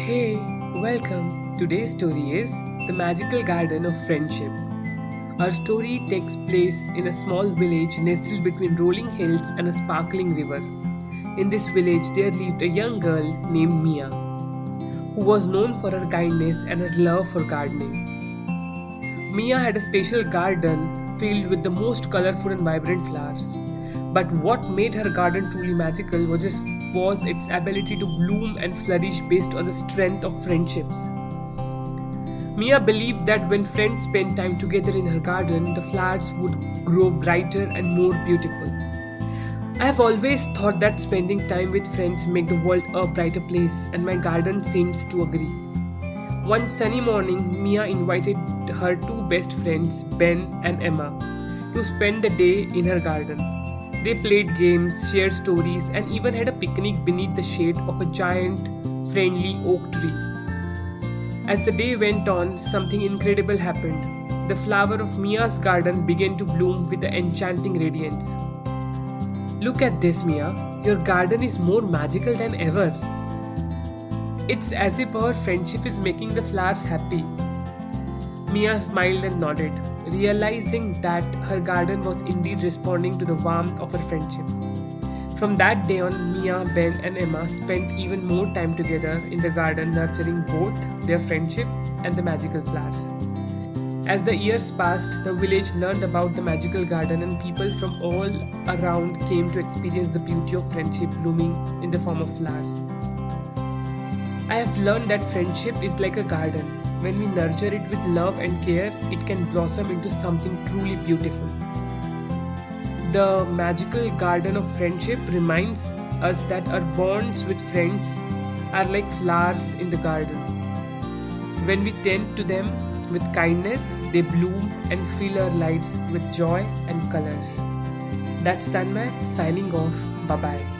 Hey, welcome. Today's story is The Magical Garden of Friendship. Our story takes place in a small village nestled between rolling hills and a sparkling river. In this village, there lived a young girl named Mia, who was known for her kindness and her love for gardening. Mia had a special garden filled with the most colorful and vibrant flowers. But what made her garden truly magical was its, was its ability to bloom and flourish based on the strength of friendships. Mia believed that when friends spent time together in her garden, the flowers would grow brighter and more beautiful. I have always thought that spending time with friends make the world a brighter place, and my garden seems to agree. One sunny morning, Mia invited her two best friends, Ben and Emma, to spend the day in her garden. They played games, shared stories, and even had a picnic beneath the shade of a giant, friendly oak tree. As the day went on, something incredible happened. The flower of Mia's garden began to bloom with an enchanting radiance. Look at this, Mia. Your garden is more magical than ever. It's as if our friendship is making the flowers happy. Mia smiled and nodded, realizing that her garden was indeed responding to the warmth of her friendship. From that day on, Mia, Ben, and Emma spent even more time together in the garden, nurturing both their friendship and the magical flowers. As the years passed, the village learned about the magical garden, and people from all around came to experience the beauty of friendship blooming in the form of flowers. I have learned that friendship is like a garden. When we nurture it with love and care, it can blossom into something truly beautiful. The magical garden of friendship reminds us that our bonds with friends are like flowers in the garden. When we tend to them with kindness, they bloom and fill our lives with joy and colors. That's Tanmay signing off. Bye bye.